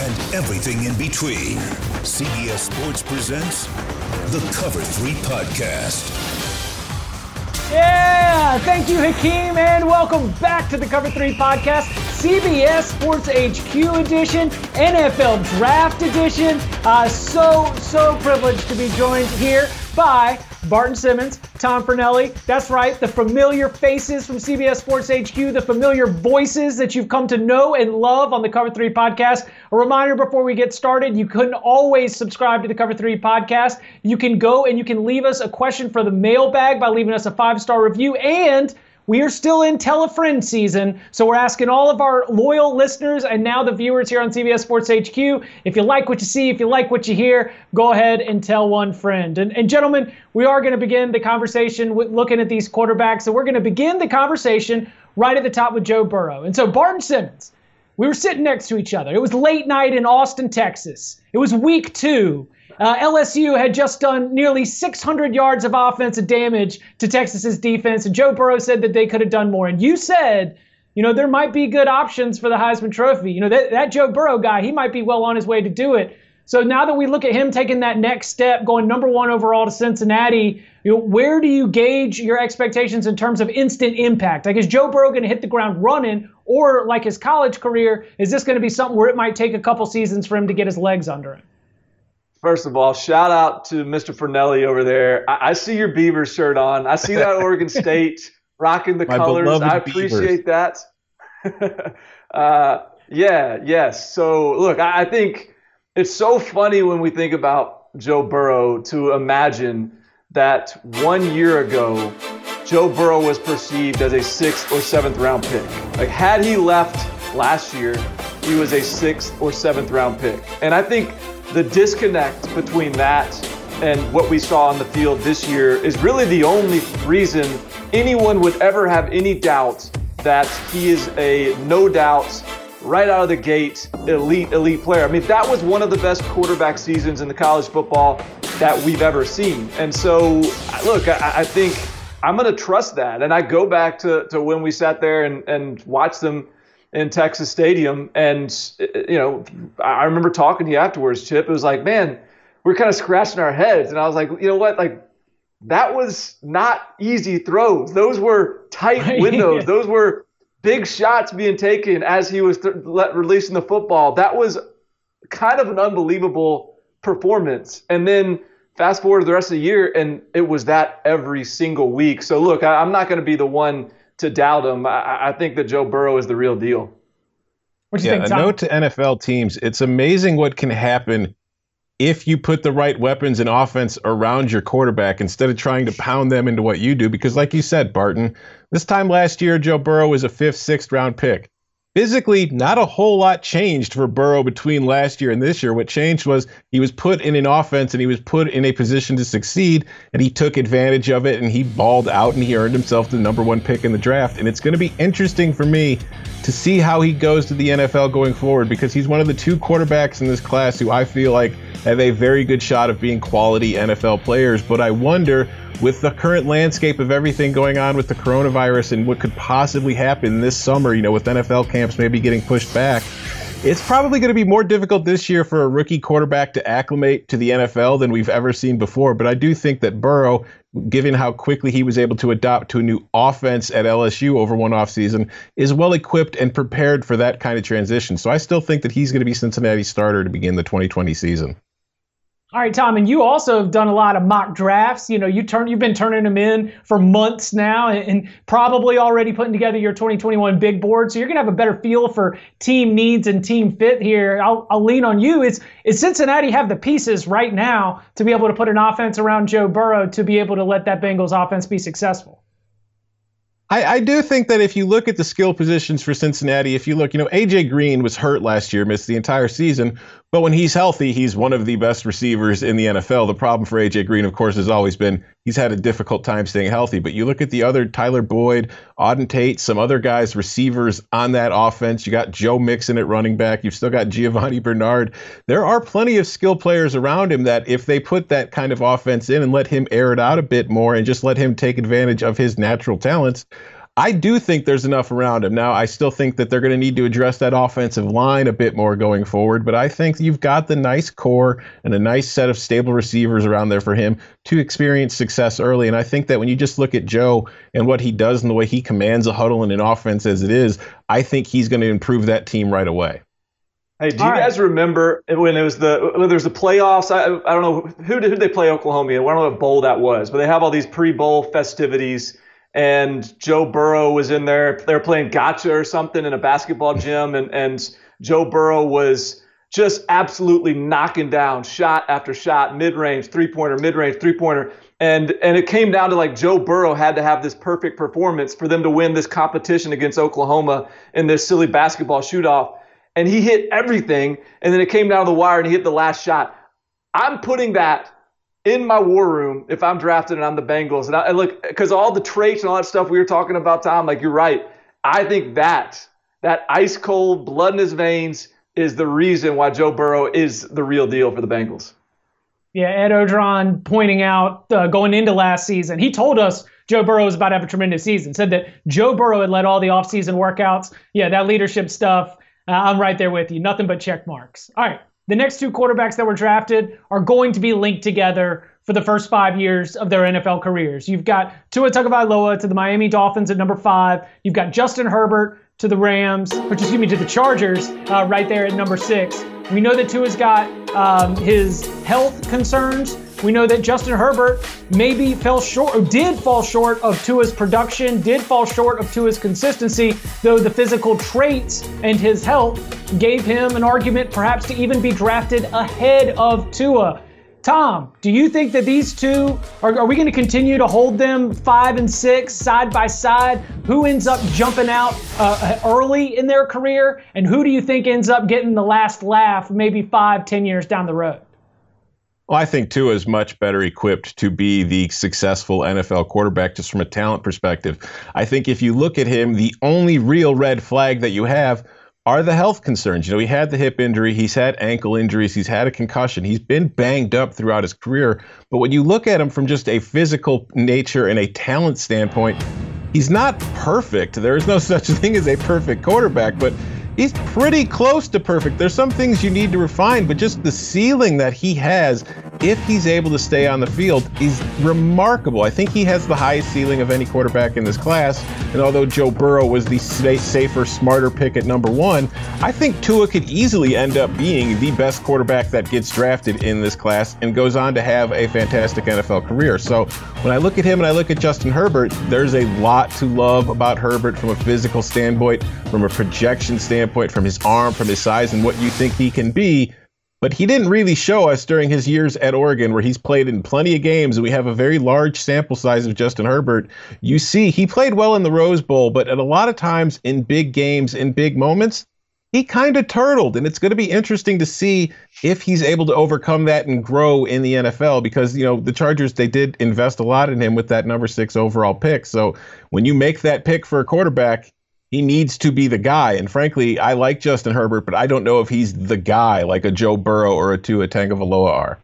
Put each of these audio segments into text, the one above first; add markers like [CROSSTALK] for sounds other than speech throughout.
and everything in between, CBS Sports presents the Cover 3 podcast. Yeah, thank you, Hakeem, and welcome back to the Cover 3 podcast, CBS Sports HQ edition, NFL Draft edition. Uh, so, so privileged to be joined here by Barton Simmons, Tom Fornelli. That's right, the familiar faces from CBS Sports HQ, the familiar voices that you've come to know and love on the Cover 3 podcast. A reminder before we get started, you couldn't always subscribe to the Cover 3 podcast. You can go and you can leave us a question for the mailbag by leaving us a five star review and we are still in Tell a Friend season, so we're asking all of our loyal listeners and now the viewers here on CBS Sports HQ if you like what you see, if you like what you hear, go ahead and tell one friend. And, and gentlemen, we are going to begin the conversation with looking at these quarterbacks, and we're going to begin the conversation right at the top with Joe Burrow. And so, Barton Simmons, we were sitting next to each other. It was late night in Austin, Texas. It was week two. Uh, LSU had just done nearly 600 yards of offensive damage to Texas's defense, and Joe Burrow said that they could have done more. And you said, you know, there might be good options for the Heisman Trophy. You know, that, that Joe Burrow guy, he might be well on his way to do it. So now that we look at him taking that next step, going number one overall to Cincinnati, you know, where do you gauge your expectations in terms of instant impact? Like, is Joe Burrow going to hit the ground running, or like his college career, is this going to be something where it might take a couple seasons for him to get his legs under him? First of all, shout out to Mr. Fornelli over there. I, I see your Beaver shirt on. I see that Oregon [LAUGHS] State rocking the My colors. I appreciate Beavers. that. [LAUGHS] uh, yeah, yes. So look, I, I think it's so funny when we think about Joe Burrow to imagine that one year ago, Joe Burrow was perceived as a sixth or seventh round pick. Like, had he left last year, he was a sixth or seventh round pick. And I think the disconnect between that and what we saw on the field this year is really the only reason anyone would ever have any doubt that he is a no doubt right out of the gate elite elite player. I mean that was one of the best quarterback seasons in the college football that we've ever seen. And so look, I, I think I'm going to trust that. And I go back to, to when we sat there and, and watched them in Texas Stadium. And, you know, I remember talking to you afterwards, Chip. It was like, man, we're kind of scratching our heads. And I was like, you know what? Like, that was not easy throws. Those were tight [LAUGHS] windows. Those were big shots being taken as he was th- let, releasing the football. That was kind of an unbelievable performance. And then fast forward to the rest of the year, and it was that every single week. So look, I, am not going to be the one to doubt him. I, I, think that Joe Burrow is the real deal. What do you yeah, think, Tom? A note to NFL teams: It's amazing what can happen if you put the right weapons and offense around your quarterback instead of trying to pound them into what you do. Because, like you said, Barton, this time last year, Joe Burrow was a fifth, sixth round pick. Physically, not a whole lot changed for Burrow between last year and this year. What changed was he was put in an offense and he was put in a position to succeed, and he took advantage of it and he balled out and he earned himself the number one pick in the draft. And it's going to be interesting for me to see how he goes to the NFL going forward because he's one of the two quarterbacks in this class who I feel like have a very good shot of being quality NFL players. But I wonder, with the current landscape of everything going on with the coronavirus and what could possibly happen this summer, you know, with NFL camps maybe getting pushed back, it's probably going to be more difficult this year for a rookie quarterback to acclimate to the NFL than we've ever seen before. But I do think that Burrow, given how quickly he was able to adapt to a new offense at LSU over one offseason, is well equipped and prepared for that kind of transition. So I still think that he's going to be Cincinnati's starter to begin the 2020 season. All right, Tom, and you also have done a lot of mock drafts. You know, you turn you've been turning them in for months now, and, and, probably already putting together your 2021 big board. So you're gonna have a better feel for team needs and team fit here. I'll, I'll lean on you. Is is Cincinnati have the pieces right now to be able to put an offense around Joe Burrow to be able to let that Bengals offense be successful? I, I, do think that if you look at the skill positions for Cincinnati, if you look, you know, AJ Green was hurt last year, missed the entire season, but when he's healthy, he's one of the best receivers in the NFL. The problem for AJ Green, of course, has always been he's had a difficult time staying healthy. But you look at the other Tyler Boyd, Auden Tate, some other guys, receivers on that offense. You got Joe Mixon at running back. You've still got Giovani Bernard. There are plenty of skill players around him that if they put that kind of offense in and let him air it out a bit more and just let him take advantage of his natural talents, I do think there's enough around him. Now, I still think that they're going to need to address that offensive line a bit more going forward, but I think you've got the nice core and a nice set of stable receivers around there for him to experience success early. And I think that when you just look at Joe and what he does and the way he commands a huddle and an offense as it is, I think he's going to improve that team right away. Hey, do you guys remember when it was the when there was the playoffs? I, I don't know who did, who did they play Oklahoma in. I don't know what bowl that was, but they have all these pre-bowl festivities and Joe Burrow was in there. They were playing gotcha or something in a basketball gym, and, and Joe Burrow was just absolutely knocking down shot after shot, mid range, three pointer, mid range, three pointer. And, and it came down to like Joe Burrow had to have this perfect performance for them to win this competition against Oklahoma in this silly basketball shoot off. And he hit everything. And then it came down to the wire and he hit the last shot. I'm putting that in my war room if I'm drafted and I'm the Bengals. And I, look, because all the traits and all that stuff we were talking about, Tom, like you're right. I think that that ice cold blood in his veins is the reason why Joe Burrow is the real deal for the Bengals. Yeah, Ed Orgeron pointing out uh, going into last season, he told us Joe Burrow was about to have a tremendous season. Said that Joe Burrow had led all the offseason workouts. Yeah, that leadership stuff. Uh, I'm right there with you. Nothing but check marks. All right the next two quarterbacks that were drafted are going to be linked together for the first five years of their NFL careers. You've got Tua Tagovailoa to the Miami Dolphins at number five. You've got Justin Herbert to the Rams, or excuse me, to the Chargers uh, right there at number six. We know that Tua's got um, his health concerns. We know that Justin Herbert maybe fell short, or did fall short of Tua's production, did fall short of Tua's consistency, though the physical traits and his health gave him an argument perhaps to even be drafted ahead of Tua. Tom, do you think that these two are, are we going to continue to hold them five and six side by side? Who ends up jumping out uh, early in their career, and who do you think ends up getting the last laugh maybe five, ten years down the road? Well, I think Tua is much better equipped to be the successful NFL quarterback just from a talent perspective. I think if you look at him, the only real red flag that you have are the health concerns. You know, he had the hip injury, he's had ankle injuries, he's had a concussion, he's been banged up throughout his career. But when you look at him from just a physical nature and a talent standpoint, he's not perfect. There is no such [LAUGHS] thing as a perfect quarterback, but he's pretty close to perfect. There's some things you need to refine, but just the ceiling that he has, if he's able to stay on the field, is remarkable. I think he has the highest ceiling of any quarterback in this class. And although Joe Burrow was the safer, smarter pick at number one, I think Tua could easily end up being the best quarterback that gets drafted in this class and goes on to have a fantastic NFL career. So when I look at him and I look at Justin Herbert, there's a lot to love about Herbert from a physical standpoint, from a projection standpoint standpoint, from his arm, from his size, and what you think he can be. But he didn't really show us during his years at Oregon, where he's played in plenty of games, and we have a very large sample size of Justin Herbert. You see, he played well in the Rose Bowl, but at a lot of times in big games, in big moments, he kind of turtled. And it's going to be interesting to see if he's able to overcome that and grow in the NFL because, you know, the Chargers, they did invest a lot in him with that number six overall pick. So when you make that pick for a quarterback, he needs to be the guy. And frankly, I like Justin Herbert, but I don't know if he's the guy like a Joe Burrow or a Tua Tagovailoa are.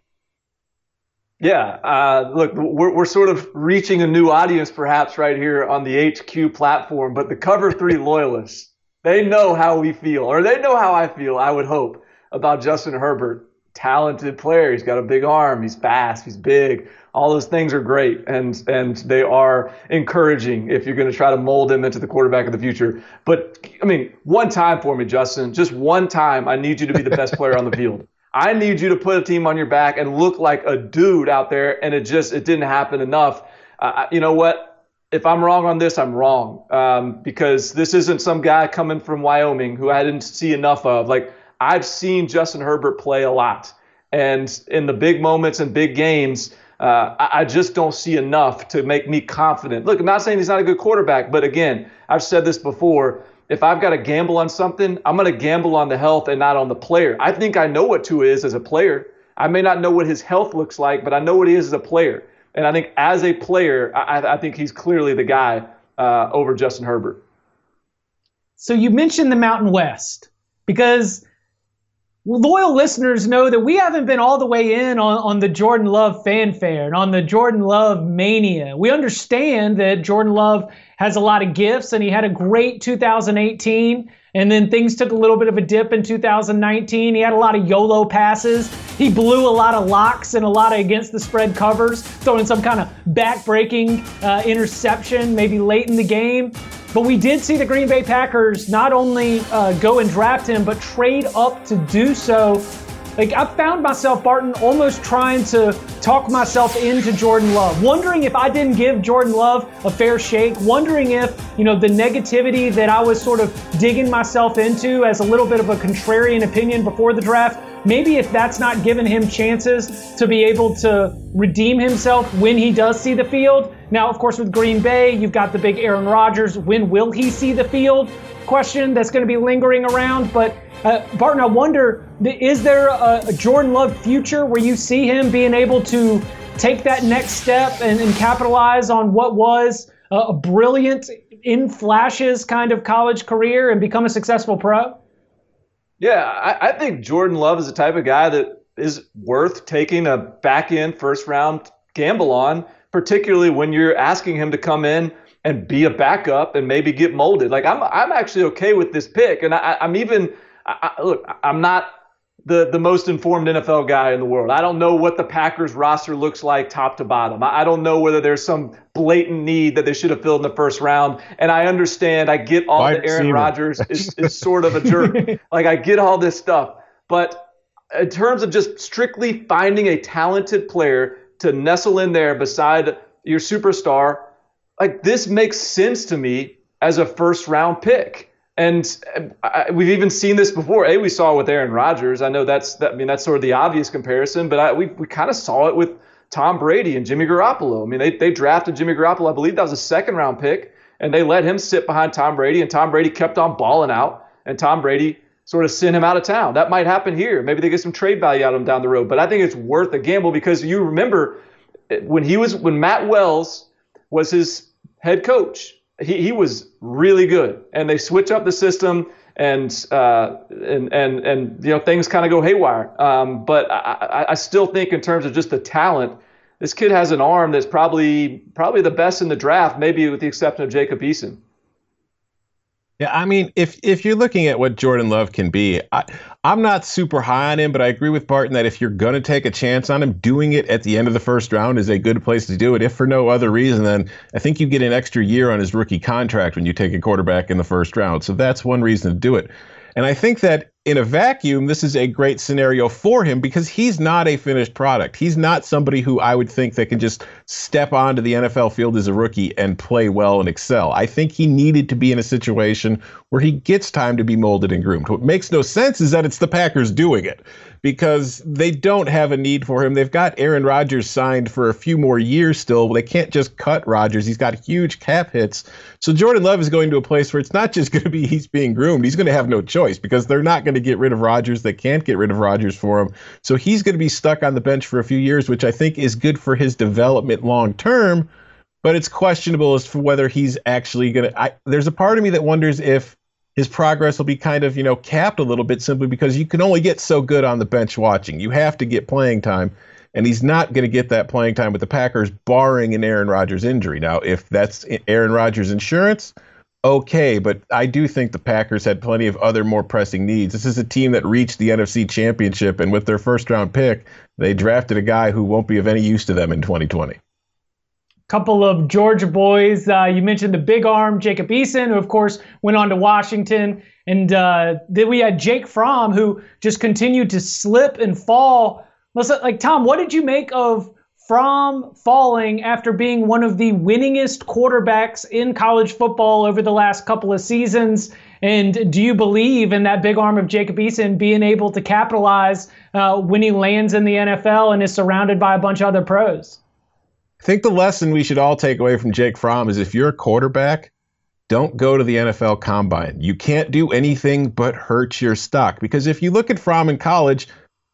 Yeah, uh, look, we're, we're sort of reaching a new audience perhaps right here on the HQ platform, but the Cover 3 loyalists, they know how we feel, or they know how I feel, I would hope, about Justin Herbert. Talented player. He's got a big arm. He's fast. He's big. All those things are great, and and they are encouraging if you're going to try to mold him into the quarterback of the future. But I mean, one time for me, Justin. Just one time. I need you to be the best player on the field. [LAUGHS] I need you to put a team on your back and look like a dude out there. And it just it didn't happen enough. Uh, you know what? If I'm wrong on this, I'm wrong um, because this isn't some guy coming from Wyoming who I didn't see enough of. Like I've seen Justin Herbert play a lot, and in the big moments and big games. Uh, I, I just don't see enough to make me confident. Look, I'm not saying he's not a good quarterback, but again, I've said this before if I've got to gamble on something, I'm going to gamble on the health and not on the player. I think I know what Tua is as a player. I may not know what his health looks like, but I know what he is as a player. And I think as a player, I, I think he's clearly the guy uh, over Justin Herbert. So you mentioned the Mountain West because loyal listeners know that we haven't been all the way in on, on the Jordan Love fanfare and on the Jordan Love mania. We understand that Jordan Love has a lot of gifts and he had a great 2018 and then things took a little bit of a dip in 2019. He had a lot of YOLO passes. He blew a lot of locks and a lot of against the spread covers, throwing some kind of back-breaking uh, interception maybe late in the game. But we did see the Green Bay Packers not only uh, go and draft him, but trade up to do so. Like I found myself, Barton, almost trying to talk myself into Jordan Love, wondering if I didn't give Jordan Love a fair shake, wondering if you know the negativity that I was sort of digging myself into as a little bit of a contrarian opinion before the draft maybe if that's not giving him chances to be able to redeem himself when he does see the field. Now, of course, with Green Bay, you've got the big Aaron Rodgers. When will he see the field? Question that's going to be lingering around. But uh, Barton, I wonder, is there a, Jordan Love future where you see him being able to take that next step and, and capitalize on what was a brilliant, in flashes kind of college career and become a successful pro? Yeah, I, I think Jordan Love is the type of guy that is worth taking a back end first round gamble on, particularly when you're asking him to come in and be a backup and maybe get molded. Like I'm, I'm actually okay with this pick, and I, I'm even I, look. I'm not the, the most informed NFL guy in the world. I don't know what the Packers roster looks like top to bottom. I, I don't know whether there's some blatant need that they should have filled in the first round. And I understand, I get all Wide that Aaron Rodgers is, [LAUGHS] is sort of a jerk. like, I get all this stuff. But in terms of just strictly finding a talented player to nestle in there beside your superstar, like, this makes sense to me as a first round pick. And uh, I, we've even seen this before. A, we saw with Aaron Rodgers. I know that's that. I mean, that's sort of the obvious comparison, but I, we we kind of saw it with Tom Brady and Jimmy Garoppolo. I mean, they they drafted Jimmy Garoppolo. I believe that was a second round pick, and they let him sit behind Tom Brady, and Tom Brady kept on balling out, and Tom Brady sort of sent him out of town. That might happen here. Maybe they get some trade value out of him down the road. But I think it's worth a gamble because you remember eh, when he was when Matt Wells was his head coach he, he was really good. And they switch up the system and uh, and and and you know things kind of go haywire. Um, but I, I still think in terms of just the talent, this kid has an arm that's probably probably the best in the draft, maybe with the exception of Jacob Eason. Yeah, I mean, if if you're looking at what Jordan Love can be, I, I'm not super high on him, but I agree with Barton that if you're going to take a chance on him, doing it at the end of the first round is a good place to do it. If for no other reason, then I think you get an extra year on his rookie contract when you take a quarterback in the first round. So that's one reason to do it. And I think that in a vacuum, this is a great scenario for him because he's not a finished product. He's not somebody who I would think that can just step onto the NFL field as a rookie and play well and excel. I think he needed to be in a situation where he gets time to be molded and groomed. What makes no sense is that it's the Packers doing it because they don't have a need for him. They've got Aaron Rodgers signed for a few more years still. They can't just cut Rodgers. He's got huge cap hits. So Jordan Love is going to a place where it's not just [LAUGHS] going to be he's being groomed. He's going to have no choice because they're not going to get rid of Rodgers. They can't get rid of Rodgers for him. So he's going to be stuck on the bench for a few years, which I think is good for his development long term but it's questionable as to whether he's actually going to. There's a part of me that wonders if his progress will be kind of, you know, capped a little bit simply because you can only get so good on the bench watching. You have to get playing time, and he's not going to get that playing time with the Packers, barring an Aaron Rodgers injury. Now, if that's Aaron Rodgers' insurance, okay, but I do think the Packers had plenty of other more pressing needs. This is a team that reached the NFC Championship, and with their first round pick, they drafted a guy who won't be of any use to them in 2020 couple of Georgia boys. Uh, you mentioned the big arm, Jacob Eason, who, of course, went on to Washington. And uh, then we had Jake Fromm, who just continued to slip and fall. Like, Tom, what did you make of Fromm falling after being one of the winningest quarterbacks in college football over the last couple of seasons? And do you believe in that big arm of Jacob Eason being able to capitalize uh, when he lands in the NFL and is surrounded by a bunch of other pros? I think the lesson we should all take away from Jake Fromm is if you're a quarterback, don't go to the NFL combine. You can't do anything but hurt your stock. Because if you look at Fromm in college,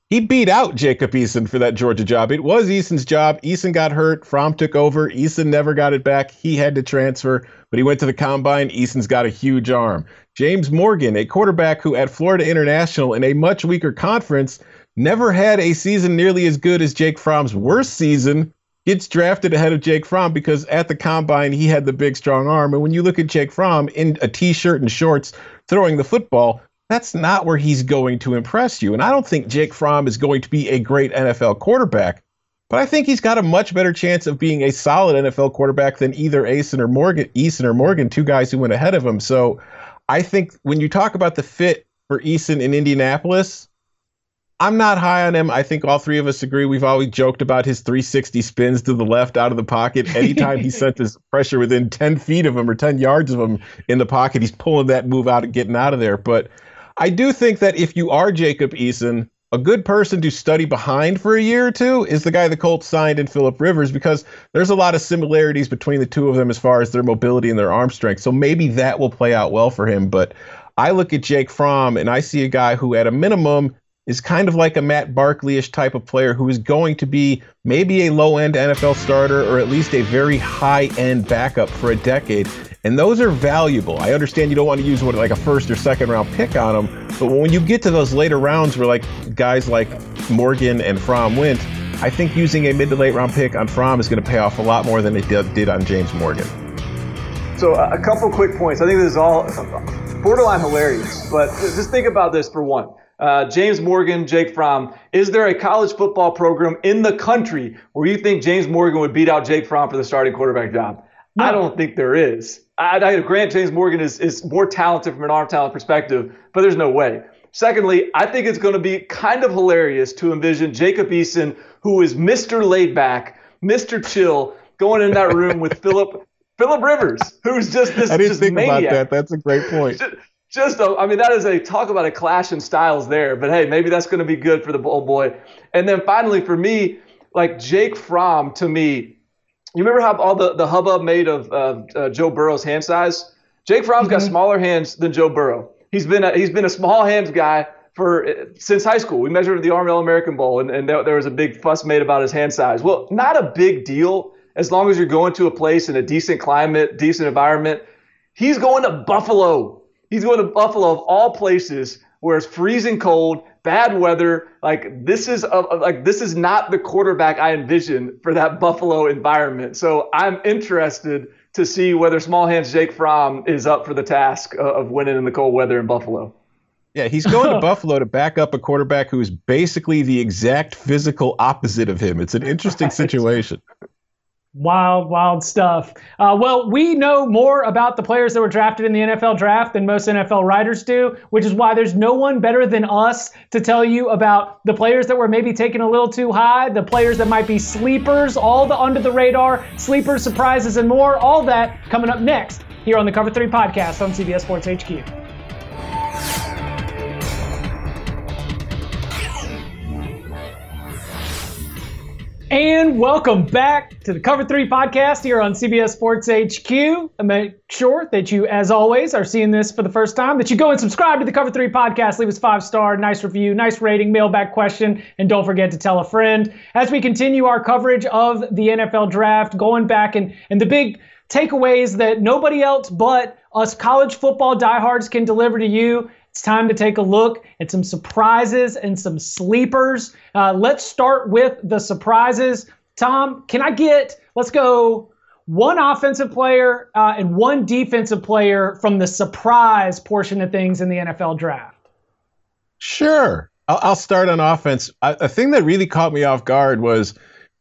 he beat out Jacob Eason for that Georgia job. It was Eason's job. Eason got hurt. Fromm took over. Eason never got it back. He had to transfer, but he went to the combine. Eason's got a huge arm. James Morgan, a quarterback who at Florida International in a much weaker conference, never had a season nearly as good as Jake Fromm's worst season gets drafted ahead of Jake Fromm because at the combine he had the big strong arm. And when you look at Jake Fromm in a t-shirt and shorts throwing the football, that's not where he's going to impress you. And I don't think Jake Fromm is going to be a great NFL quarterback, but I think he's got a much better chance of being a solid NFL quarterback than either Eason or Morgan, Eason or Morgan, two guys who went ahead of him. So I think when you talk about the fit for Eason in Indianapolis, I'm not high on him. I think all three of us agree. We've always joked about his 360 spins to the left out of the pocket. Anytime he [LAUGHS] sent his pressure within 10 feet of him or 10 yards of him in the pocket, he's pulling that move out and getting out of there. But I do think that if you are Jacob Eason, a good person to study behind for a year or two is the guy the Colts signed in Philip Rivers because there's a lot of similarities between the two of them as far as their mobility and their arm strength. So maybe that will play out well for him. But I look at Jake Fromm and I see a guy who, at a minimum, is kind of like a Matt Barkley-ish type of player who is going to be maybe a low-end NFL starter or at least a very high-end backup for a decade. And those are valuable. I understand you don't want to use what like a first or second round pick on them, but when you get to those later rounds where like guys like Morgan and Fromm went, I think using a mid to late round pick on Fromm is going to pay off a lot more than it did on James Morgan. So a couple quick points. I think this is all borderline hilarious, but just think about this for one. Uh, James Morgan, Jake Fromm. Is there a college football program in the country where you think James Morgan would beat out Jake Fromm for the starting quarterback job? No. I don't think there is. I, I grant James Morgan is, is more talented from an arm talent perspective, but there's no way. Secondly, I think it's going to be kind of hilarious to envision Jacob Eason, who is Mr. Laidback, Mr. Chill, going in that room with [LAUGHS] Philip Philip Rivers, who's just this. I didn't think maniac. about that. That's a great point. Just, just a, I mean, that is a talk about a clash in styles there. But hey, maybe that's going to be good for the old boy. And then finally, for me, like Jake Fromm, to me, you remember how all the, the hubbub made of uh, uh, Joe Burrow's hand size? Jake Fromm's mm-hmm. got smaller hands than Joe Burrow. He's been a, he's been a small hands guy for since high school. We measured the Army All American Bowl, and, and there, there was a big fuss made about his hand size. Well, not a big deal as long as you're going to a place in a decent climate, decent environment. He's going to Buffalo He's going to Buffalo of all places where it's freezing cold, bad weather. Like this is a, like this is not the quarterback I envision for that [LAUGHS] Buffalo environment. So I'm interested to see whether small hands Jake Fromm is up for the task of winning in the cold weather in Buffalo. Yeah, he's going to [LAUGHS] Buffalo to back up a quarterback who is basically the exact physical opposite of him. It's an interesting [LAUGHS] situation. Wild, wild stuff. Uh, well, we know more about the players that were drafted in the NFL draft than most NFL writers do, which is why there's no one better than us to tell you about the players that were maybe taken a little too high, the players that might be sleepers, all the under the radar, sleepers, surprises, and more. All that coming up next here on the Cover 3 podcast on CBS Sports HQ. And welcome back to the Cover 3 podcast here on CBS Sports HQ. Make sure that you, as always, are seeing this for the first time, that you go and subscribe to the Cover 3 podcast, leave us five star, nice review, nice rating, mailback question, and don't forget to tell a friend. As we continue our coverage of the NFL draft, going back and, and the big takeaways that nobody else but us college football diehards can deliver to you it's time to take a look at some surprises and some sleepers. Uh, let's start with the surprises. Tom, can I get, let's go one offensive player uh, and one defensive player from the surprise portion of things in the NFL draft? Sure. I'll, I'll start on offense. A, a thing that really caught me off guard was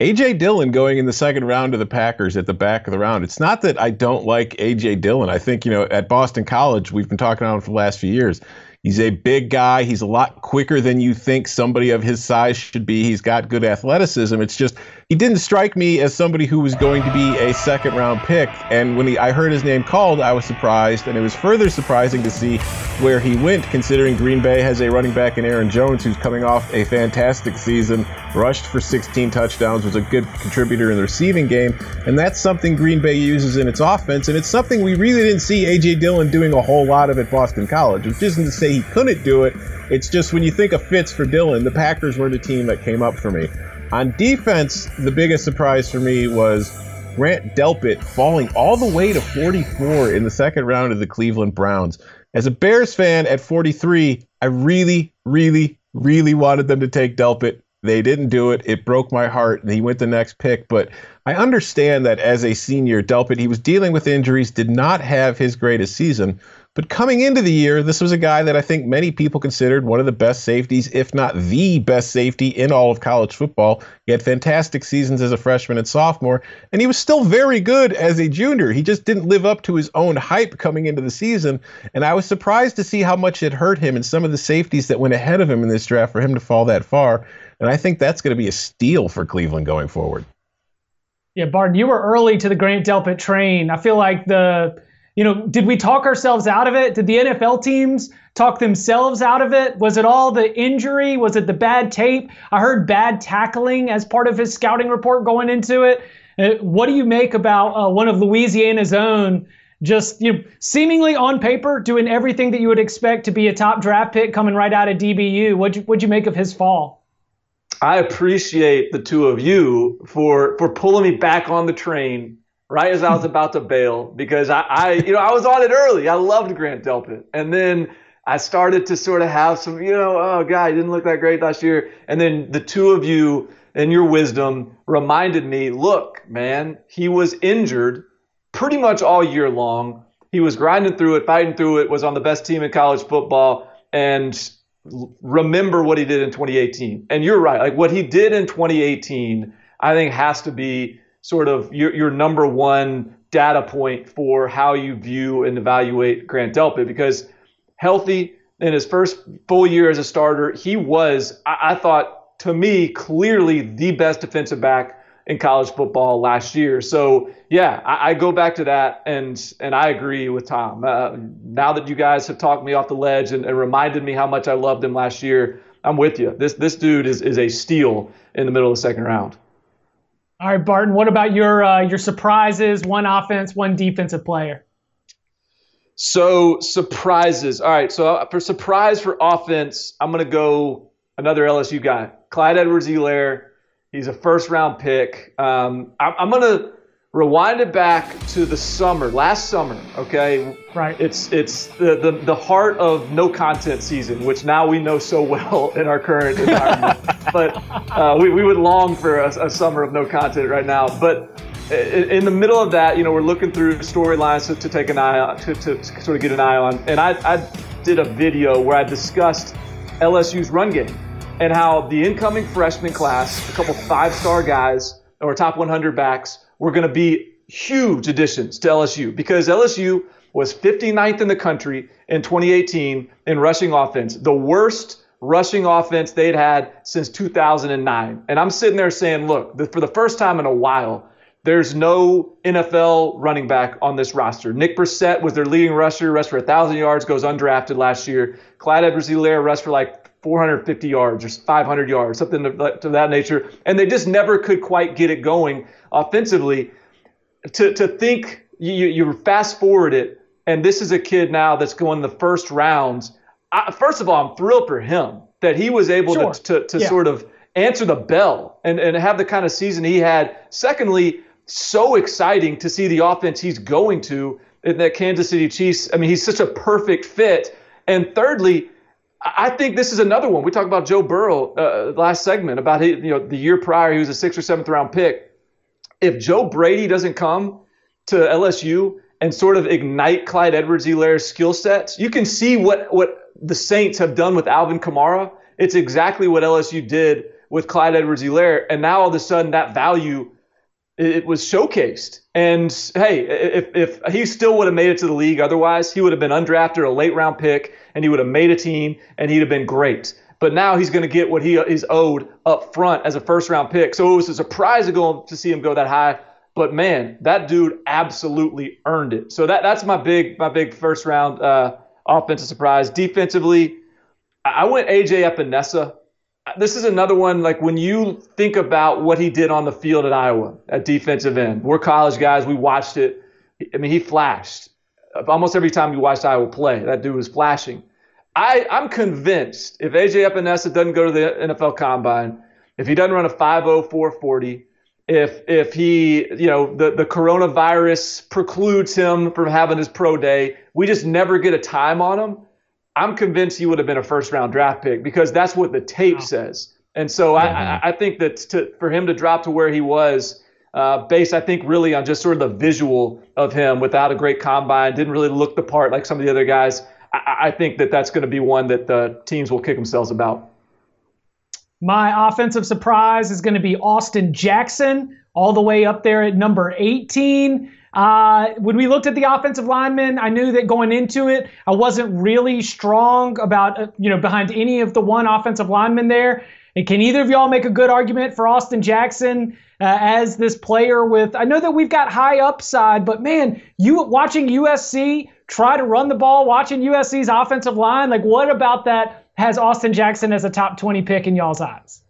AJ Dillon going in the second round to the Packers at the back of the round. It's not that I don't like AJ Dillon. I think, you know, at Boston College, we've been talking about him for the last few years. He's a big guy. He's a lot quicker than you think somebody of his size should be. He's got good athleticism. It's just he didn't strike me as somebody who was going to be a second round pick. And when he, I heard his name called, I was surprised. And it was further surprising to see where he went, considering Green Bay has a running back in Aaron Jones who's coming off a fantastic season, rushed for 16 touchdowns, was a good contributor in the receiving game. And that's something Green Bay uses in its offense. And it's something we really didn't see A.J. Dillon doing a whole lot of at Boston College, which isn't to say he couldn't do it. It's just when you think of fits for Dillon, the Packers weren't the team that came up for me. On defense, the biggest surprise for me was Grant Delpit falling all the way to 44 in the second round of the Cleveland Browns. As a Bears fan at 43, I really, really, really wanted them to take Delpit. They didn't do it. It broke my heart. And he went the next pick. But I understand that as a senior, Delpit, he was dealing with injuries, did not have his greatest season. But coming into the year, this was a guy that I think many people considered one of the best safeties, if not the best safety in all of college football. He had fantastic seasons as a freshman and sophomore, and he was still very good as a junior. He just didn't live up to his own hype coming into the season, and I was surprised to see how much it hurt him and some of the safeties that went ahead of him in this draft for him to fall that far. And I think that's going to be a steal for Cleveland going forward. Yeah, Barton, you were early to the Grant Delpit train. I feel like the you know, did we talk ourselves out of it? Did the NFL teams talk themselves out of it? Was it all the injury? Was it the bad tape? I heard bad tackling as part of his scouting report going into it. Uh, what do you make about uh, one of Louisiana's own? Just you know, seemingly on paper doing everything that you would expect to be a top draft pick coming right out of DBU. What'd you, what'd you make of his fall? I appreciate the two of you for for pulling me back on the train right as I was about to bail because I, I, you know, I was on it early. I loved Grant Delpit, and then I started to sort of have some, you know, oh god, he didn't look that great last year, and then the two of you and your wisdom reminded me, look, man, he was injured pretty much all year long. He was grinding through it, fighting through it, was on the best team in college football, and remember what he did in 2018. And you're right, like what he did in 2018, I think has to be sort of your, your number one data point for how you view and evaluate Grant Delpit because healthy in his first full year as a starter, he was, I, I thought, to me, clearly the best defensive back in college football last year. So yeah, I, I, go back to that, and and I agree with Tom. Uh, now that you guys have talked me off the ledge and, and, reminded me how much I loved him last year, I'm with you. This this dude is is a steal in the middle of the second round. All right, Barton. What about your uh, your surprises? One offense, one defensive player. So surprises. All right. So uh, for surprise for offense, I'm gonna go another LSU guy, Clyde Edwards-Helaire. He's a first round pick. Um, I'm, I'm gonna rewind it back to the summer, last summer. Okay, right. It's it's the, the the heart of no content season, which now we know so [LAUGHS] well in our current environment. [LAUGHS] but uh, we we would long for a, a, summer of no content right now. But in, in, the middle of that, you know, we're looking through storylines to, to, take an eye on, to, to, to sort of get an eye on. And I I did a video where I discussed LSU's run game and how the incoming freshman class, a couple five star guys or top 100 backs were going to be huge additions to LSU because LSU was 59th in the country in 2018 in rushing offense, the worst rushing offense they'd had since 2009. And I'm sitting there saying, look, for the first time in a while, there's no NFL running back on this roster. Nick Brossette was their leading rusher, rushed for 1,000 yards, goes undrafted last year. Clyde Edwards-Helaire rushed for like 450 yards or 500 yards, something to, that nature. And they just never could quite get it going offensively. To, to think you, you fast forward it, and this is a kid now that's going the first rounds. I, first of all, I'm thrilled for him that he was able sure. to, to, to yeah. sort of answer the bell and, and have the kind of season he had. Secondly, so exciting to see the offense he's going to in that Kansas City Chiefs. I mean, he's such a perfect fit. And thirdly, I think this is another one. We talked about Joe Burrow uh, last segment about you know the year prior he was a sixth or seventh round pick. If Joe Brady doesn't come to LSU and sort of ignite Clyde Edwards-Helaire's skill sets, you can see what what the Saints have done with Alvin Kamara. It's exactly what LSU did with Clyde Edwards-Helaire, and now all of a sudden that value it was showcased. And hey, if, if he still would have made it to the league otherwise, he would have been undrafted, a late round pick, and he would have made a team, and he'd have been great. But now he's going to get what he is owed up front as a first round pick. So it was a surprise to go to see him go that high. But man, that dude absolutely earned it. So that that's my big my big first round uh, offensive surprise. Defensively, I went AJ Epenesa Uh, this is another one like when you think about what he did on the field at Iowa at defensive end. We're college guys. We watched it. I mean, he flashed uh, almost every time you watched Iowa play. That dude was flashing. I, I'm convinced if AJ Epenesa doesn't go to the NFL Combine, if he doesn't run a 5.0440, if if he you know the the coronavirus precludes him from having his pro day, we just never get a time on him I'm convinced he would have been a first round draft pick because that's what the tape wow. says. And so mm-hmm. I, I think that to, for him to drop to where he was, uh, based, I think, really on just sort of the visual of him without a great combine, didn't really look the part like some of the other guys. I, I think that that's going to be one that the teams will kick themselves about. My offensive surprise is going to be Austin Jackson, all the way up there at number 18. Uh, when we looked at the offensive linemen, I knew that going into it, I wasn't really strong about, uh, you know, behind any of the one offensive lineman there. And can either of y'all make a good argument for Austin Jackson uh, as this player with, I know that we've got high upside, but man, you watching USC try to run the ball, watching USC's offensive line, like what about that has Austin Jackson as a top 20 pick in y'all's eyes?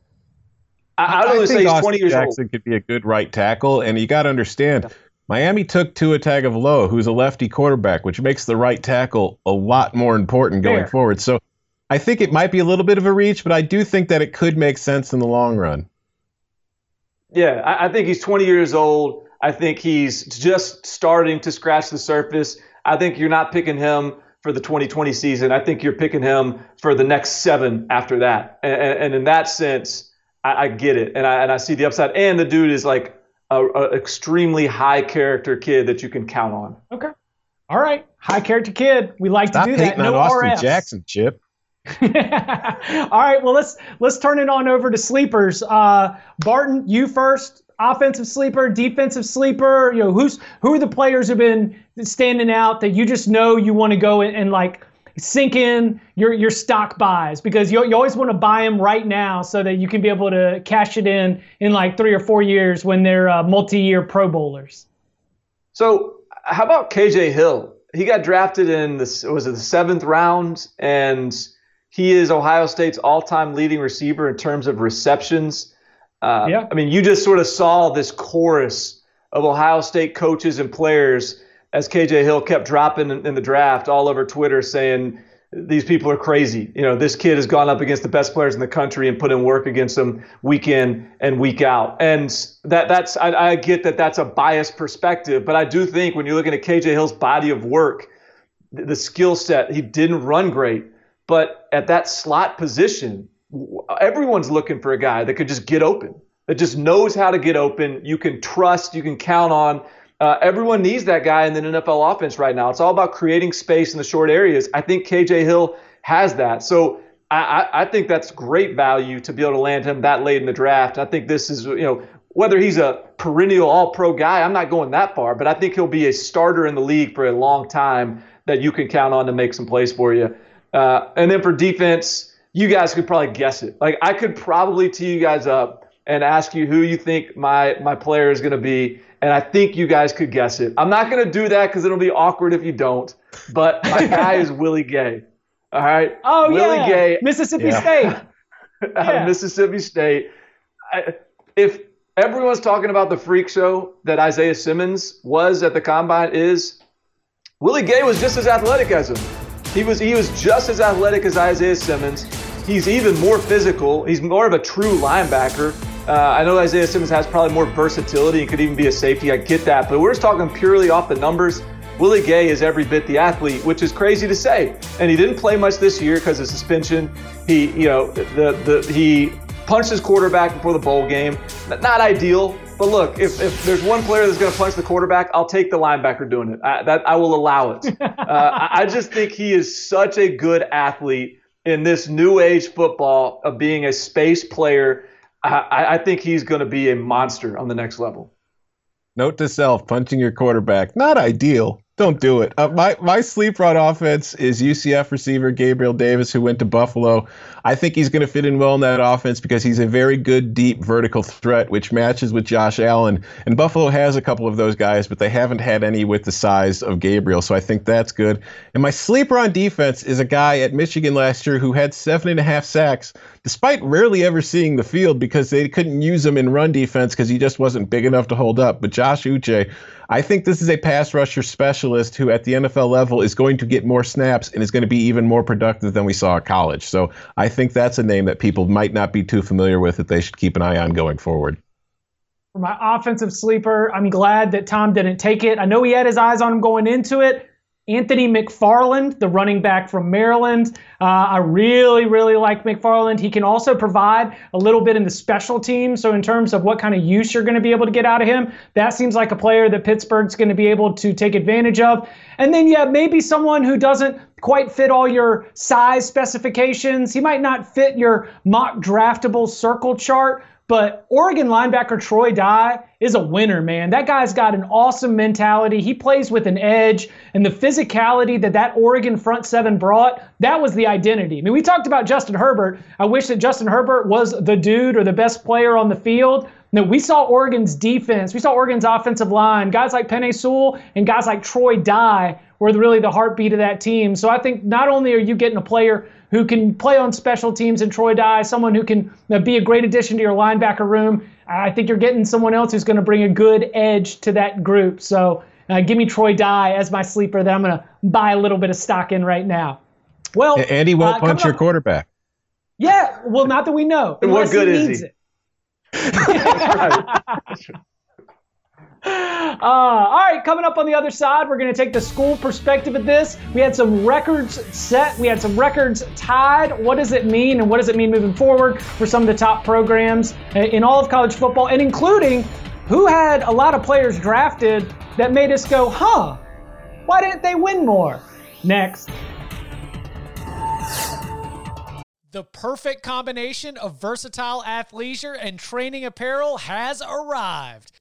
I, I, I think Austin Jackson old. could be a good right tackle, and you got to understand, yeah. Miami took Tua Tagovailoa, who's a lefty quarterback, which makes the right tackle a lot more important going Fair. forward. So I think it might be a little bit of a reach, but I do think that it could make sense in the long run. Yeah, I, I think he's 20 years old. I think he's just starting to scratch the surface. I think you're not picking him for the 2020 season. I think you're picking him for the next seven after that. And, and in that sense, I, I, get it, and I and I see the upside. And the dude is like a, a extremely high character kid that you can count on. Okay. All right. High character kid. We like Stop to do that. No Austin RFs. Jackson, Chip. [LAUGHS] All right, well let's let's turn it on over to sleepers. Uh, Barton, you first. Offensive sleeper, defensive sleeper. You know who's who are the players who've been standing out that you just know you want to go and, and like sink in your your stock buys because you, you always want to buy them right now so that you can be able to cash it in in like three or four years when they're uh, multi-year Pro Bowlers. So how about KJ Hill? He got drafted in this was it the seventh round, and he is Ohio State's all-time leading receiver in terms of receptions. Uh, yeah. I mean, you just sort of saw this chorus of Ohio State coaches and players as KJ Hill kept dropping in, in the draft all over Twitter saying these people are crazy. You know, this kid has gone up against the best players in the country and put in work against them week in and week out. And that that's I, I get that that's a biased perspective, but I do think when you're looking at KJ Hill's body of work, the, the skill set, he didn't run great, but at that slot position, everyone's looking for a guy that could just get open, that just knows how to get open. You can trust, you can count on uh, everyone needs that guy in the NFL offense right now. It's all about creating space in the short areas. I think KJ Hill has that. So I, I think that's great value to be able to land him that late in the draft. I think this is, you know, whether he's a perennial all pro guy, I'm not going that far, but I think he'll be a starter in the league for a long time that you can count on to make some plays for you. Uh, and then for defense, you guys could probably guess it. Like I could probably tee you guys up and ask you who you think my my player is going to be and I think you guys could guess it. I'm not going to do that because it'll be awkward if you don't. But my [LAUGHS] guy is Willie Gay. All right. Oh Willie yeah, Gay, Mississippi yeah. State. out [LAUGHS] uh, yeah. Mississippi State. I, if everyone's talking about the freak show that Isaiah Simmons was at the combine, is Willie Gay was just as athletic as him. He was he was just as athletic as Isaiah Simmons. He's even more physical. He's more of a true linebacker. Uh, I know Isaiah Simmons has probably more versatility and could even be a safety. I get that, but we're just talking purely off the numbers. Willie Gay is every bit the athlete, which is crazy to say. And he didn't play much this year because of suspension. He, you know, the the he punched his quarterback before the bowl game. Not ideal, but look, if, if there's one player that's going to punch the quarterback, I'll take the linebacker doing it. I, that I will allow it. [LAUGHS] uh, I just think he is such a good athlete in this new age football of being a space player. I, I think he's going to be a monster on the next level. Note to self: punching your quarterback not ideal. Don't do it. Uh, my my sleeper on offense is UCF receiver Gabriel Davis, who went to Buffalo. I think he's going to fit in well in that offense because he's a very good deep vertical threat, which matches with Josh Allen. And Buffalo has a couple of those guys, but they haven't had any with the size of Gabriel. So I think that's good. And my sleeper on defense is a guy at Michigan last year who had seven and a half sacks, despite rarely ever seeing the field because they couldn't use him in run defense because he just wasn't big enough to hold up. But Josh Uche, I think this is a pass rusher specialist who, at the NFL level, is going to get more snaps and is going to be even more productive than we saw at college. So I think that's a name that people might not be too familiar with that they should keep an eye on going forward. For my offensive sleeper, I'm glad that Tom didn't take it. I know he had his eyes on him going into it. Anthony McFarland, the running back from Maryland. Uh, I really, really like McFarland. He can also provide a little bit in the special team. So, in terms of what kind of use you're going to be able to get out of him, that seems like a player that Pittsburgh's going to be able to take advantage of. And then, yeah, maybe someone who doesn't quite fit all your size specifications. He might not fit your mock draftable circle chart, but Oregon linebacker Troy Dye is a winner, man. That guy's got an awesome mentality. He plays with an edge, and the physicality that that Oregon front seven brought, that was the identity. I mean, we talked about Justin Herbert. I wish that Justin Herbert was the dude or the best player on the field. No, we saw Oregon's defense, we saw Oregon's offensive line, guys like Penei Sewell and guys like Troy Dye were really the heartbeat of that team. So I think not only are you getting a player who can play on special teams and Troy Dye, someone who can be a great addition to your linebacker room. I think you're getting someone else who's going to bring a good edge to that group. So uh, give me Troy Dye as my sleeper that I'm going to buy a little bit of stock in right now. Well, and he won't uh, punch your up, quarterback. Yeah, well, not that we know. what good he is [LAUGHS] he? [LAUGHS] [LAUGHS] [LAUGHS] Uh, all right, coming up on the other side, we're going to take the school perspective of this. We had some records set, we had some records tied. What does it mean, and what does it mean moving forward for some of the top programs in all of college football, and including who had a lot of players drafted that made us go, huh, why didn't they win more? Next. The perfect combination of versatile athleisure and training apparel has arrived.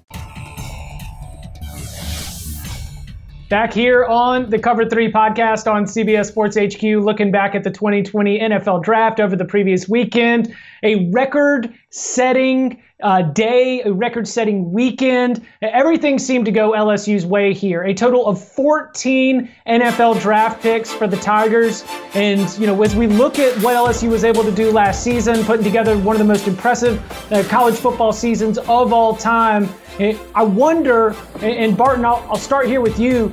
Back here on the Cover 3 podcast on CBS Sports HQ, looking back at the 2020 NFL Draft over the previous weekend. A record setting uh, day, a record setting weekend. Everything seemed to go LSU's way here. A total of 14 NFL draft picks for the Tigers. And, you know, as we look at what LSU was able to do last season, putting together one of the most impressive uh, college football seasons of all time, I wonder, and Barton, I'll, I'll start here with you.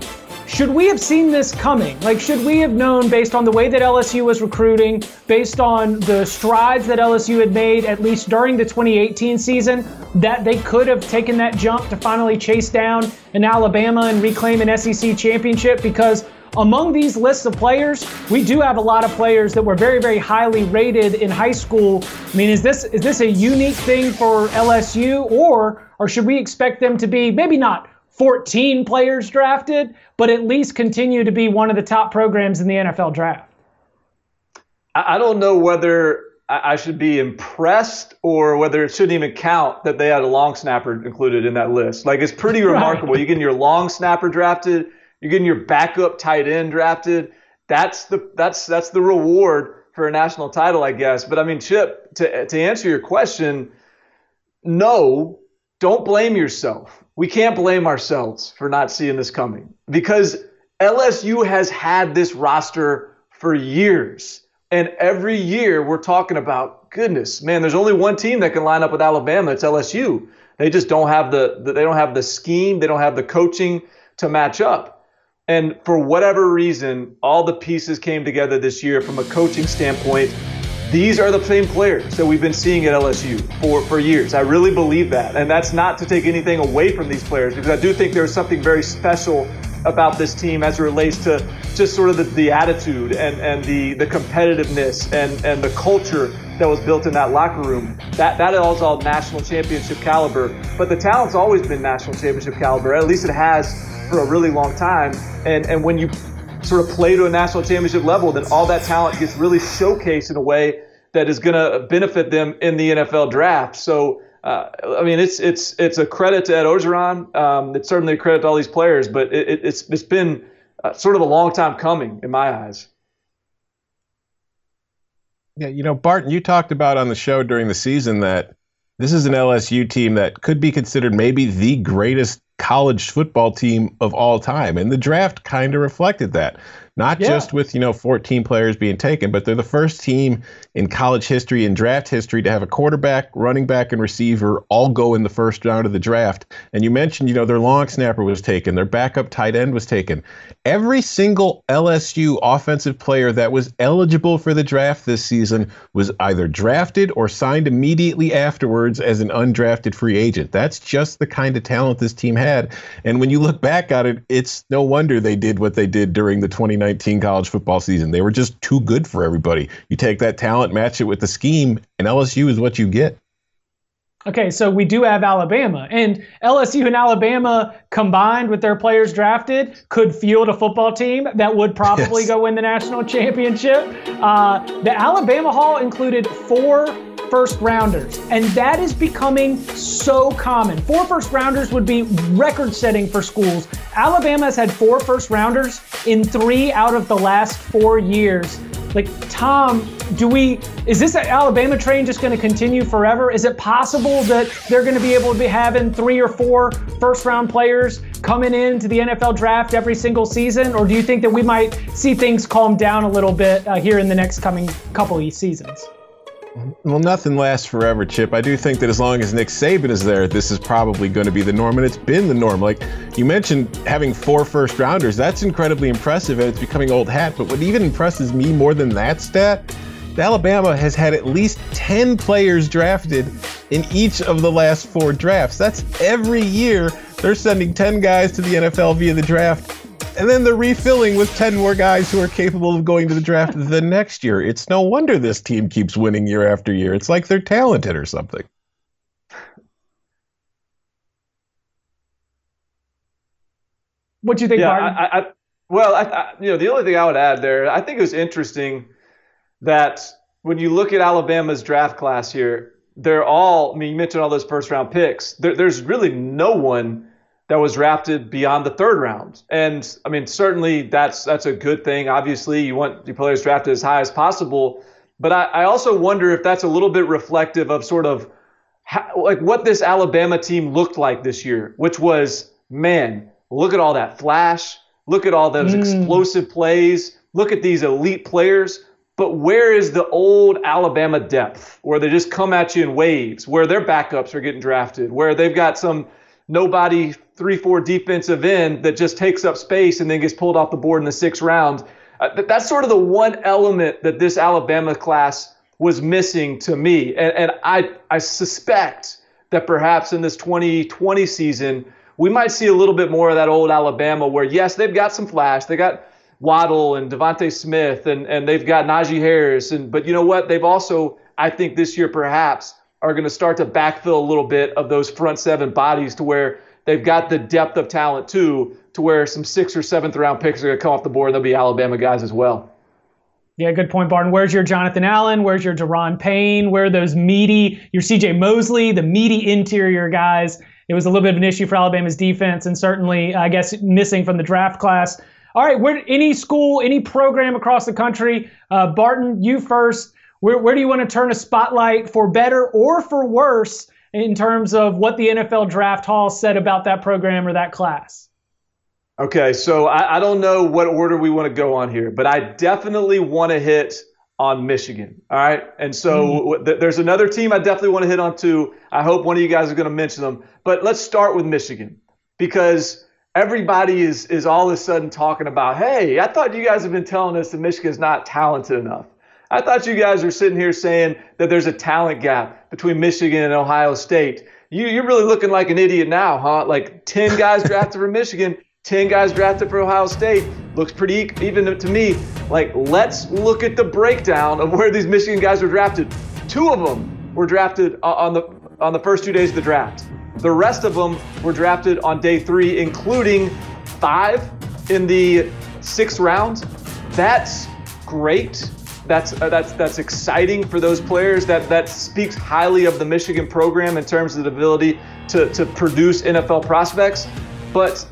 Should we have seen this coming? Like, should we have known based on the way that LSU was recruiting, based on the strides that LSU had made, at least during the 2018 season, that they could have taken that jump to finally chase down an Alabama and reclaim an SEC championship? Because among these lists of players, we do have a lot of players that were very, very highly rated in high school. I mean, is this is this a unique thing for LSU, or or should we expect them to be maybe not 14 players drafted, but at least continue to be one of the top programs in the NFL draft? I don't know whether I should be impressed or whether it shouldn't even count that they had a long snapper included in that list. Like it's pretty [LAUGHS] remarkable. Right. You get your long snapper drafted you're getting your backup tight end drafted. That's the that's that's the reward for a national title, I guess. But I mean, Chip, to to answer your question, no, don't blame yourself. We can't blame ourselves for not seeing this coming because LSU has had this roster for years. And every year we're talking about, goodness, man, there's only one team that can line up with Alabama. It's LSU. They just don't have the, they don't have the scheme, they don't have the coaching to match up. And for whatever reason, all the pieces came together this year from a coaching standpoint. These are the same players that we've been seeing at LSU for, for years. I really believe that. And that's not to take anything away from these players because I do think there's something very special about this team as it relates to just sort of the, the attitude and, and the, the competitiveness and, and the culture that was built in that locker room. That that is all national championship caliber. But the talent's always been national championship caliber. At least it has for a really long time. And and when you sort of play to a national championship level, then all that talent gets really showcased in a way that is going to benefit them in the NFL draft. So. Uh, I mean, it's it's it's a credit to Ed Orgeron. Um, it's certainly a credit to all these players, but it, it's it's been uh, sort of a long time coming in my eyes. Yeah, you know, Barton, you talked about on the show during the season that this is an LSU team that could be considered maybe the greatest college football team of all time. And the draft kind of reflected that. Not yeah. just with, you know, 14 players being taken, but they're the first team in college history and draft history to have a quarterback, running back, and receiver all go in the first round of the draft. And you mentioned, you know, their long snapper was taken, their backup tight end was taken. Every single LSU offensive player that was eligible for the draft this season was either drafted or signed immediately afterwards as an undrafted free agent. That's just the kind of talent this team had. And when you look back at it, it's no wonder they did what they did during the 2019 2019 college football season. They were just too good for everybody. You take that talent, match it with the scheme, and LSU is what you get. Okay, so we do have Alabama, and LSU and Alabama combined with their players drafted could field a football team that would probably yes. go win the national championship. Uh, the Alabama haul included four first rounders, and that is becoming so common. Four first rounders would be record setting for schools. Alabama has had four first rounders in three out of the last four years. Like, Tom, do we, is this Alabama train just going to continue forever? Is it possible that they're going to be able to be having three or four first round players coming into the NFL draft every single season? Or do you think that we might see things calm down a little bit uh, here in the next coming couple of seasons? Well, nothing lasts forever, Chip. I do think that as long as Nick Saban is there, this is probably going to be the norm, and it's been the norm. Like you mentioned, having four first rounders, that's incredibly impressive, and it's becoming old hat. But what even impresses me more than that stat, Alabama has had at least 10 players drafted in each of the last four drafts. That's every year they're sending 10 guys to the NFL via the draft and then they're refilling with 10 more guys who are capable of going to the draft [LAUGHS] the next year. It's no wonder this team keeps winning year after year. It's like they're talented or something. What do you think, yeah, I, I, well, I, you know, the only thing I would add there, I think it was interesting that when you look at Alabama's draft class here, they're all, I mean, you mentioned all those first round picks. There, there's really no one that was drafted beyond the third round. And I mean, certainly that's that's a good thing. Obviously, you want your players drafted as high as possible. But I, I also wonder if that's a little bit reflective of sort of how, like what this Alabama team looked like this year, which was man, look at all that flash, look at all those mm. explosive plays, look at these elite players. But where is the old Alabama depth where they just come at you in waves, where their backups are getting drafted, where they've got some nobody three four defensive end that just takes up space and then gets pulled off the board in the sixth round. Uh, that's sort of the one element that this Alabama class was missing to me, and, and I I suspect that perhaps in this 2020 season we might see a little bit more of that old Alabama where yes they've got some flash, they got Waddle and DeVonta Smith and and they've got Najee Harris. And but you know what? They've also I think this year perhaps are going to start to backfill a little bit of those front seven bodies to where they've got the depth of talent too, to where some sixth or seventh round picks are going to come off the board. They'll be Alabama guys as well. Yeah, good point, Barton. Where's your Jonathan Allen? Where's your Da'Ron Payne? Where are those meaty, your CJ Mosley, the meaty interior guys? It was a little bit of an issue for Alabama's defense and certainly, I guess, missing from the draft class. All right, where any school, any program across the country, uh, Barton, you first. Where, where do you want to turn a spotlight for better or for worse in terms of what the NFL Draft haul said about that program or that class? Okay, so I, I don't know what order we want to go on here, but I definitely want to hit on Michigan. All right. And so mm. th- there's another team I definitely want to hit on too. I hope one of you guys are going to mention them. But let's start with Michigan because everybody is, is all of a sudden talking about, hey, I thought you guys have been telling us that Michigan's not talented enough. I thought you guys were sitting here saying that there's a talent gap between Michigan and Ohio State. You, you're really looking like an idiot now, huh? Like 10 guys drafted for Michigan, 10 guys drafted for Ohio State. Looks pretty even to me. Like, let's look at the breakdown of where these Michigan guys were drafted. Two of them were drafted on the on the first two days of the draft. The rest of them were drafted on day three, including five in the sixth round. That's great that's uh, that's that's exciting for those players. That that speaks highly of the Michigan program in terms of the ability to to produce NFL prospects. But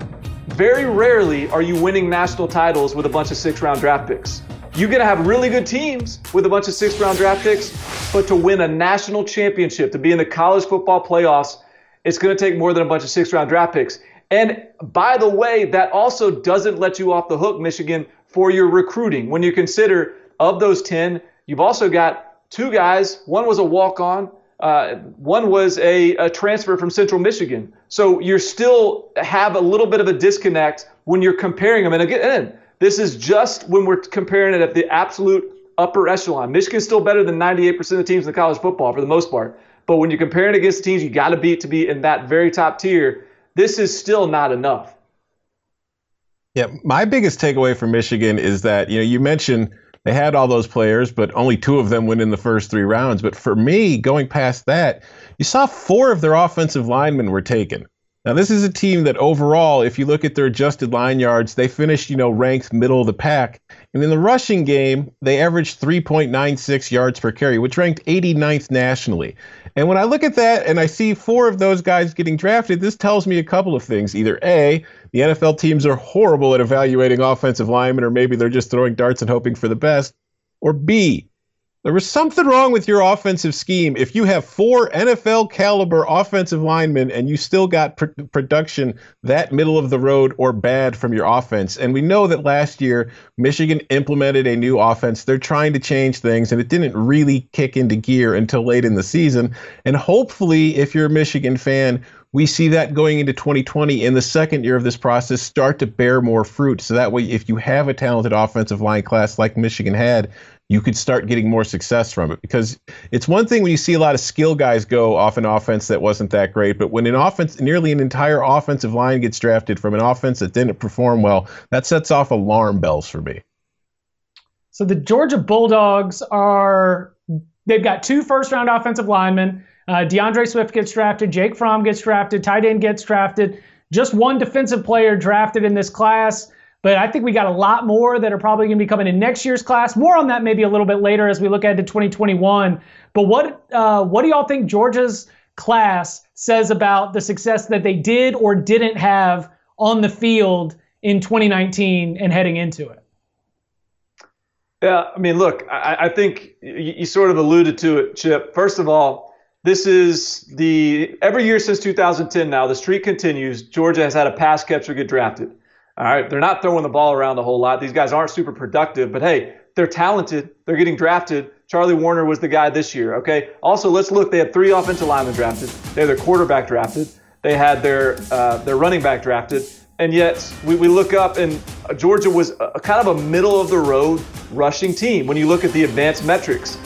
very rarely are you winning national titles with a bunch of six round draft picks. You're going to have really good teams with a bunch of six round draft picks, but to win a national championship, to be in the college football playoffs, it's going to take more than a bunch of six round draft picks. And by the way, that also doesn't let you off the hook, Michigan, for your recruiting. When you consider of those 10, you've also got two guys. One was a walk on, uh, one was a, a, transfer from Central Michigan. So you still have a little bit of a disconnect when you're comparing them. And again, this is just when we're comparing it at the absolute upper echelon. Michigan's still better than 98% of the teams in college football for the most part. But when you're comparing against teams you got to beat to be in that very top tier, this is still not enough. Yeah, my biggest takeaway from Michigan is that, you know, you mentioned – they had all those players, but only two of them went in the first three rounds. But for me, going past that, you saw four of their offensive linemen were taken. Now, this is a team that overall, if you look at their adjusted line yards, they finished, you know, ranked middle of the pack. And in the rushing game, they averaged 3.96 yards per carry, which ranked 89th nationally. And when I look at that and I see four of those guys getting drafted, this tells me a couple of things. Either A, the NFL teams are horrible at evaluating offensive linemen, or maybe they're just throwing darts and hoping for the best. Or B, there was something wrong with your offensive scheme. If you have four NFL caliber offensive linemen and you still got pr- production that middle of the road or bad from your offense, and we know that last year Michigan implemented a new offense. They're trying to change things, and it didn't really kick into gear until late in the season. And hopefully, if you're a Michigan fan, we see that going into 2020 in the second year of this process start to bear more fruit. So that way, if you have a talented offensive line class like Michigan had, you could start getting more success from it because it's one thing when you see a lot of skill guys go off an offense that wasn't that great, but when an offense, nearly an entire offensive line gets drafted from an offense that didn't perform well, that sets off alarm bells for me. So the Georgia Bulldogs are, they've got two first round offensive linemen. Uh, D'Andre Swift gets drafted, Jake Fromm gets drafted, tight end gets drafted. Just one defensive player drafted in this class. But I think we got a lot more that are probably going to be coming in next year's class. More on that maybe a little bit later as we look ahead to 2021. But what uh, what do y'all think Georgia's class says about the success that they did or didn't have on the field in 2019 and heading into it? Yeah, I mean, look, I, I think you, you sort of alluded to it, Chip. First of all, this is the every year since 2010 now, the streak continues. Georgia has had a pass catcher get drafted. All right, they're not throwing the ball around a whole lot. These guys aren't super productive, but hey, they're talented. They're getting drafted. Charlie Woerner was the guy this year. Okay. Also, let's look. They had three offensive linemen drafted. They had their quarterback drafted. they had their uh, their running back drafted, and yet we, we look up and Georgia was a, kind of a middle of the road rushing team when you look at the advanced metrics.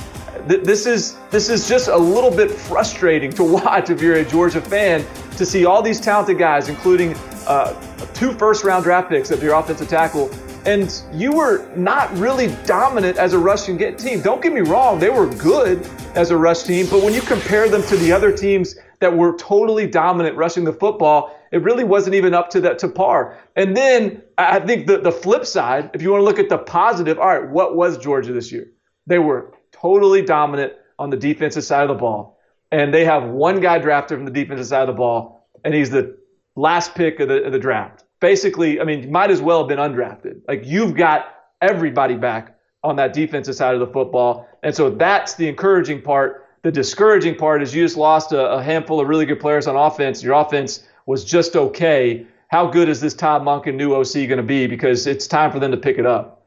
This is this is just a little bit frustrating to [LAUGHS] watch if you're a Georgia fan to see all these talented guys, including uh, two first round draft picks of your offensive tackle, and you were not really dominant as a rushing team. Don't get me wrong, they were good as a rush team, but when you compare them to the other teams that were totally dominant rushing the football, it really wasn't even up to that to par. And then I think the, the flip side, if you want to look at the positive, all right, what was Georgia this year? They were totally dominant on the defensive side of the ball. And they have one guy drafted from the defensive side of the ball, and he's the last pick of the, of the draft. Basically, I mean, might as well have been undrafted. Like you've got everybody back on that defensive side of the football. And so that's the encouraging part. The discouraging part is you just lost a, a handful of really good players on offense. Your offense was just okay. How good is this Todd Monken new OC going to be? Because it's time for them to pick it up.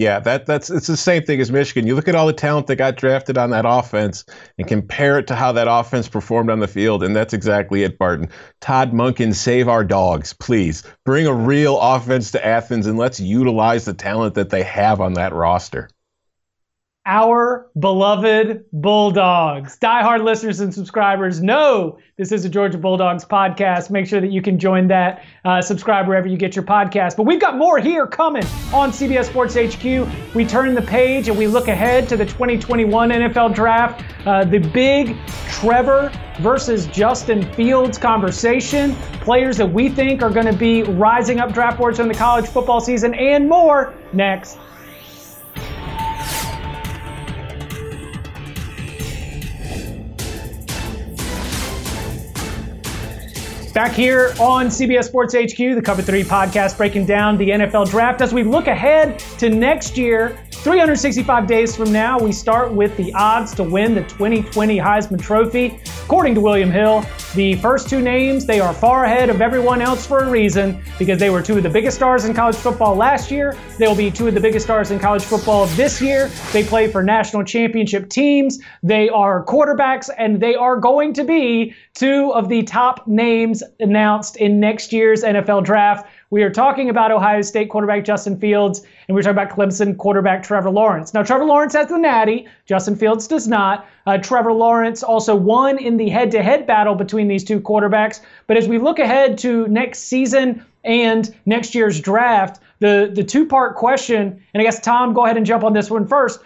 Yeah, that that's it's the same thing as Michigan. You look at all the talent that got drafted on that offense and compare it to how that offense performed on the field, and that's exactly it, Barton. Todd Monken, save our dogs, please. Bring a real offense to Athens and let's utilize the talent that they have on that roster our beloved Bulldogs. Die-hard listeners and subscribers know this is a Georgia Bulldogs podcast. Make sure that you can join that, uh, subscribe wherever you get your podcast. But we've got more here coming on CBS Sports HQ. We turn the page and we look ahead to the 2021 NFL Draft. Uh, the big Trevor versus Justin Fields conversation, players that we think are going to be rising up draft boards in the college football season, and more next. Back here on CBS Sports HQ, the Cover 3 podcast breaking down the NFL draft as we look ahead to next year 365 days from now, we start with the odds to win the 2020 Heisman Trophy. According to William Hill, the first two names, they are far ahead of everyone else for a reason because they were two of the biggest stars in college football last year. They will be two of the biggest stars in college football this year. They play for national championship teams. They are quarterbacks, and they are going to be two of the top names announced in next year's NFL draft. We are talking about Ohio State quarterback Justin Fields, and we're talking about Clemson quarterback Trevor Lawrence. Now, Trevor Lawrence has the natty, Justin Fields does not. Uh, Trevor Lawrence also won in the head to head battle between these two quarterbacks. But as we look ahead to next season and next year's draft, the, the two part question, and I guess, Tom, go ahead and jump on this one first.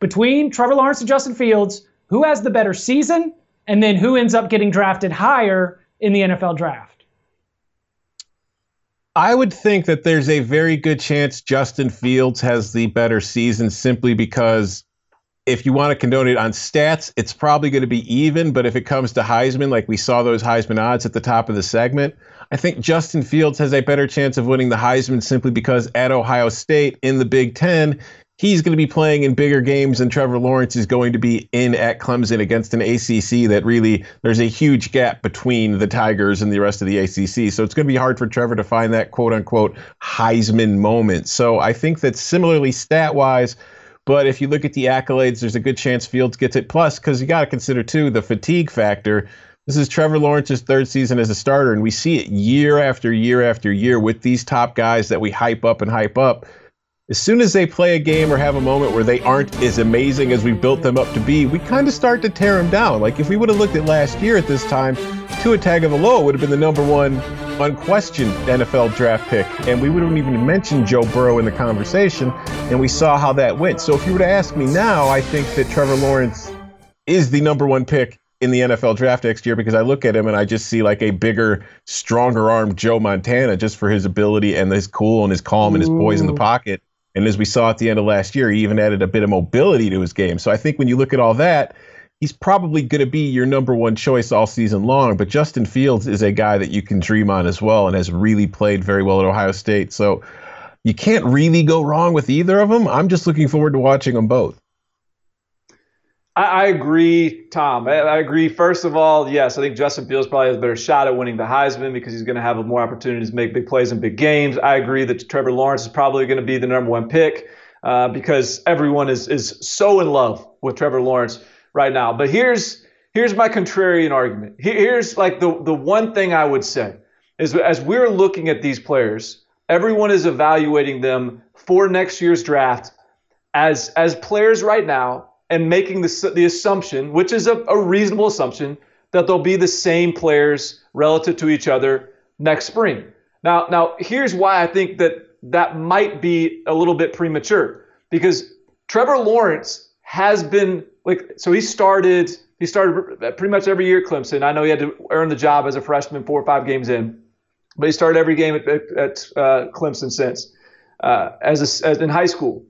Between Trevor Lawrence and Justin Fields, who has the better season? And then who ends up getting drafted higher in the NFL draft? I would think that there's a very good chance Justin Fields has the better season simply because if you want to condone it on stats, it's probably going to be even. But if it comes to Heisman, like we saw those Heisman odds at the top of the segment, I think Justin Fields has a better chance of winning the Heisman simply because at Ohio State in the Big Ten, he's going to be playing in bigger games and Trevor Lawrence is going to be in at Clemson against an ACC that really there's a huge gap between the Tigers and the rest of the ACC. So it's going to be hard for Trevor to find that quote unquote Heisman moment. So I think that similarly stat wise, but if you look at the accolades, there's a good chance Fields gets it. Plus, because you got to consider too the fatigue factor. This is Trevor Lawrence's third season as a starter, and we see it year after year after year with these top guys that we hype up and hype up as soon as they play a game or have a moment where they aren't as amazing as we built them up to be, we kind of start to tear them down. Like if we would have looked at last year at this time, Tua Tagovailoa would have been the number one unquestioned NFL draft pick, and we wouldn't even mention Joe Burrow in the conversation, and we saw how that went. So if you were to ask me now, I think that Trevor Lawrence is the number one pick in the NFL draft next year because I look at him and I just see like a bigger, stronger arm Joe Montana just for his ability and his cool and his calm and his poise in the pocket and as we saw at the end of last year, he even added a bit of mobility to his game. So I think when you look at all that, he's probably going to be your number one choice all season long. But Justin Fields is a guy that you can dream on as well and has really played very well at Ohio State. So you can't really go wrong with either of them. I'm just looking forward to watching them both. I, agree, Tom. I, I, agree. First of all, yes, I think Justin Fields probably has a better shot at winning the Heisman because he's going to have more opportunities to make big plays in big games. I agree that Trevor Lawrence is probably going to be the number one pick uh, because everyone is is so in love with Trevor Lawrence right now. But here's here's my contrarian argument. Here's like the the one thing I would say is as we're looking at these players, everyone is evaluating them for next year's draft as as players right now and making the, the assumption, which is a, a reasonable assumption, that they'll be the same players relative to each other next spring. Now, now here's why I think that that might be a little bit premature because Trevor Lawrence has been like so he started he started pretty much every year at Clemson. I know he had to earn the job as a freshman four or five games in, but he started every game at, at uh, Clemson since uh, as, a, as in high school.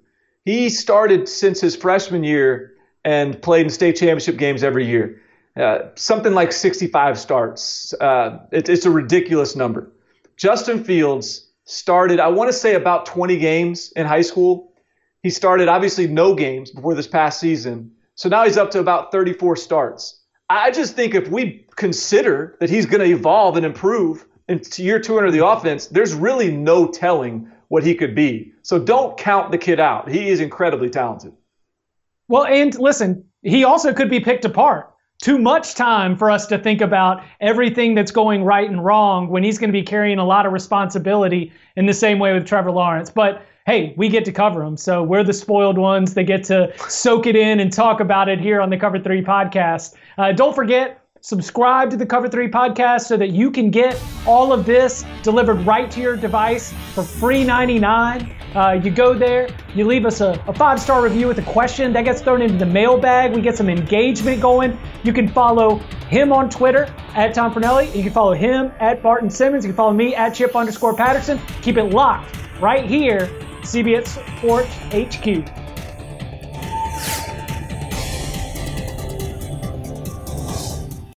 He started since his freshman year and played in state championship games every year. Uh, something like 65 starts. Uh, it, it's a ridiculous number. Justin Fields started, I want to say, about 20 games in high school. He started, obviously, no games before this past season. So now he's up to about 34 starts. I just think if we consider that he's going to evolve and improve into year two under the offense, there's really no telling what he could be. So don't count the kid out. He is incredibly talented. Well, and listen, he also could be picked apart. Too much time for us to think about everything that's going right and wrong when he's going to be carrying a lot of responsibility in the same way with Trevor Lawrence. But hey, we get to cover him. So we're the spoiled ones that get to soak it in and talk about it here on the Cover 3 podcast. Uh, don't forget, subscribe to the Cover 3 podcast so that you can get all of this delivered right to your device for free 99. Uh, you go there, you leave us a, a five star review with a question that gets thrown into the mailbag. We get some engagement going. You can follow him on Twitter at Tom Fornelli. You can follow him at Barton Simmons. You can follow me at Chip underscore Patterson. Keep it locked right here, CBS Sports HQ.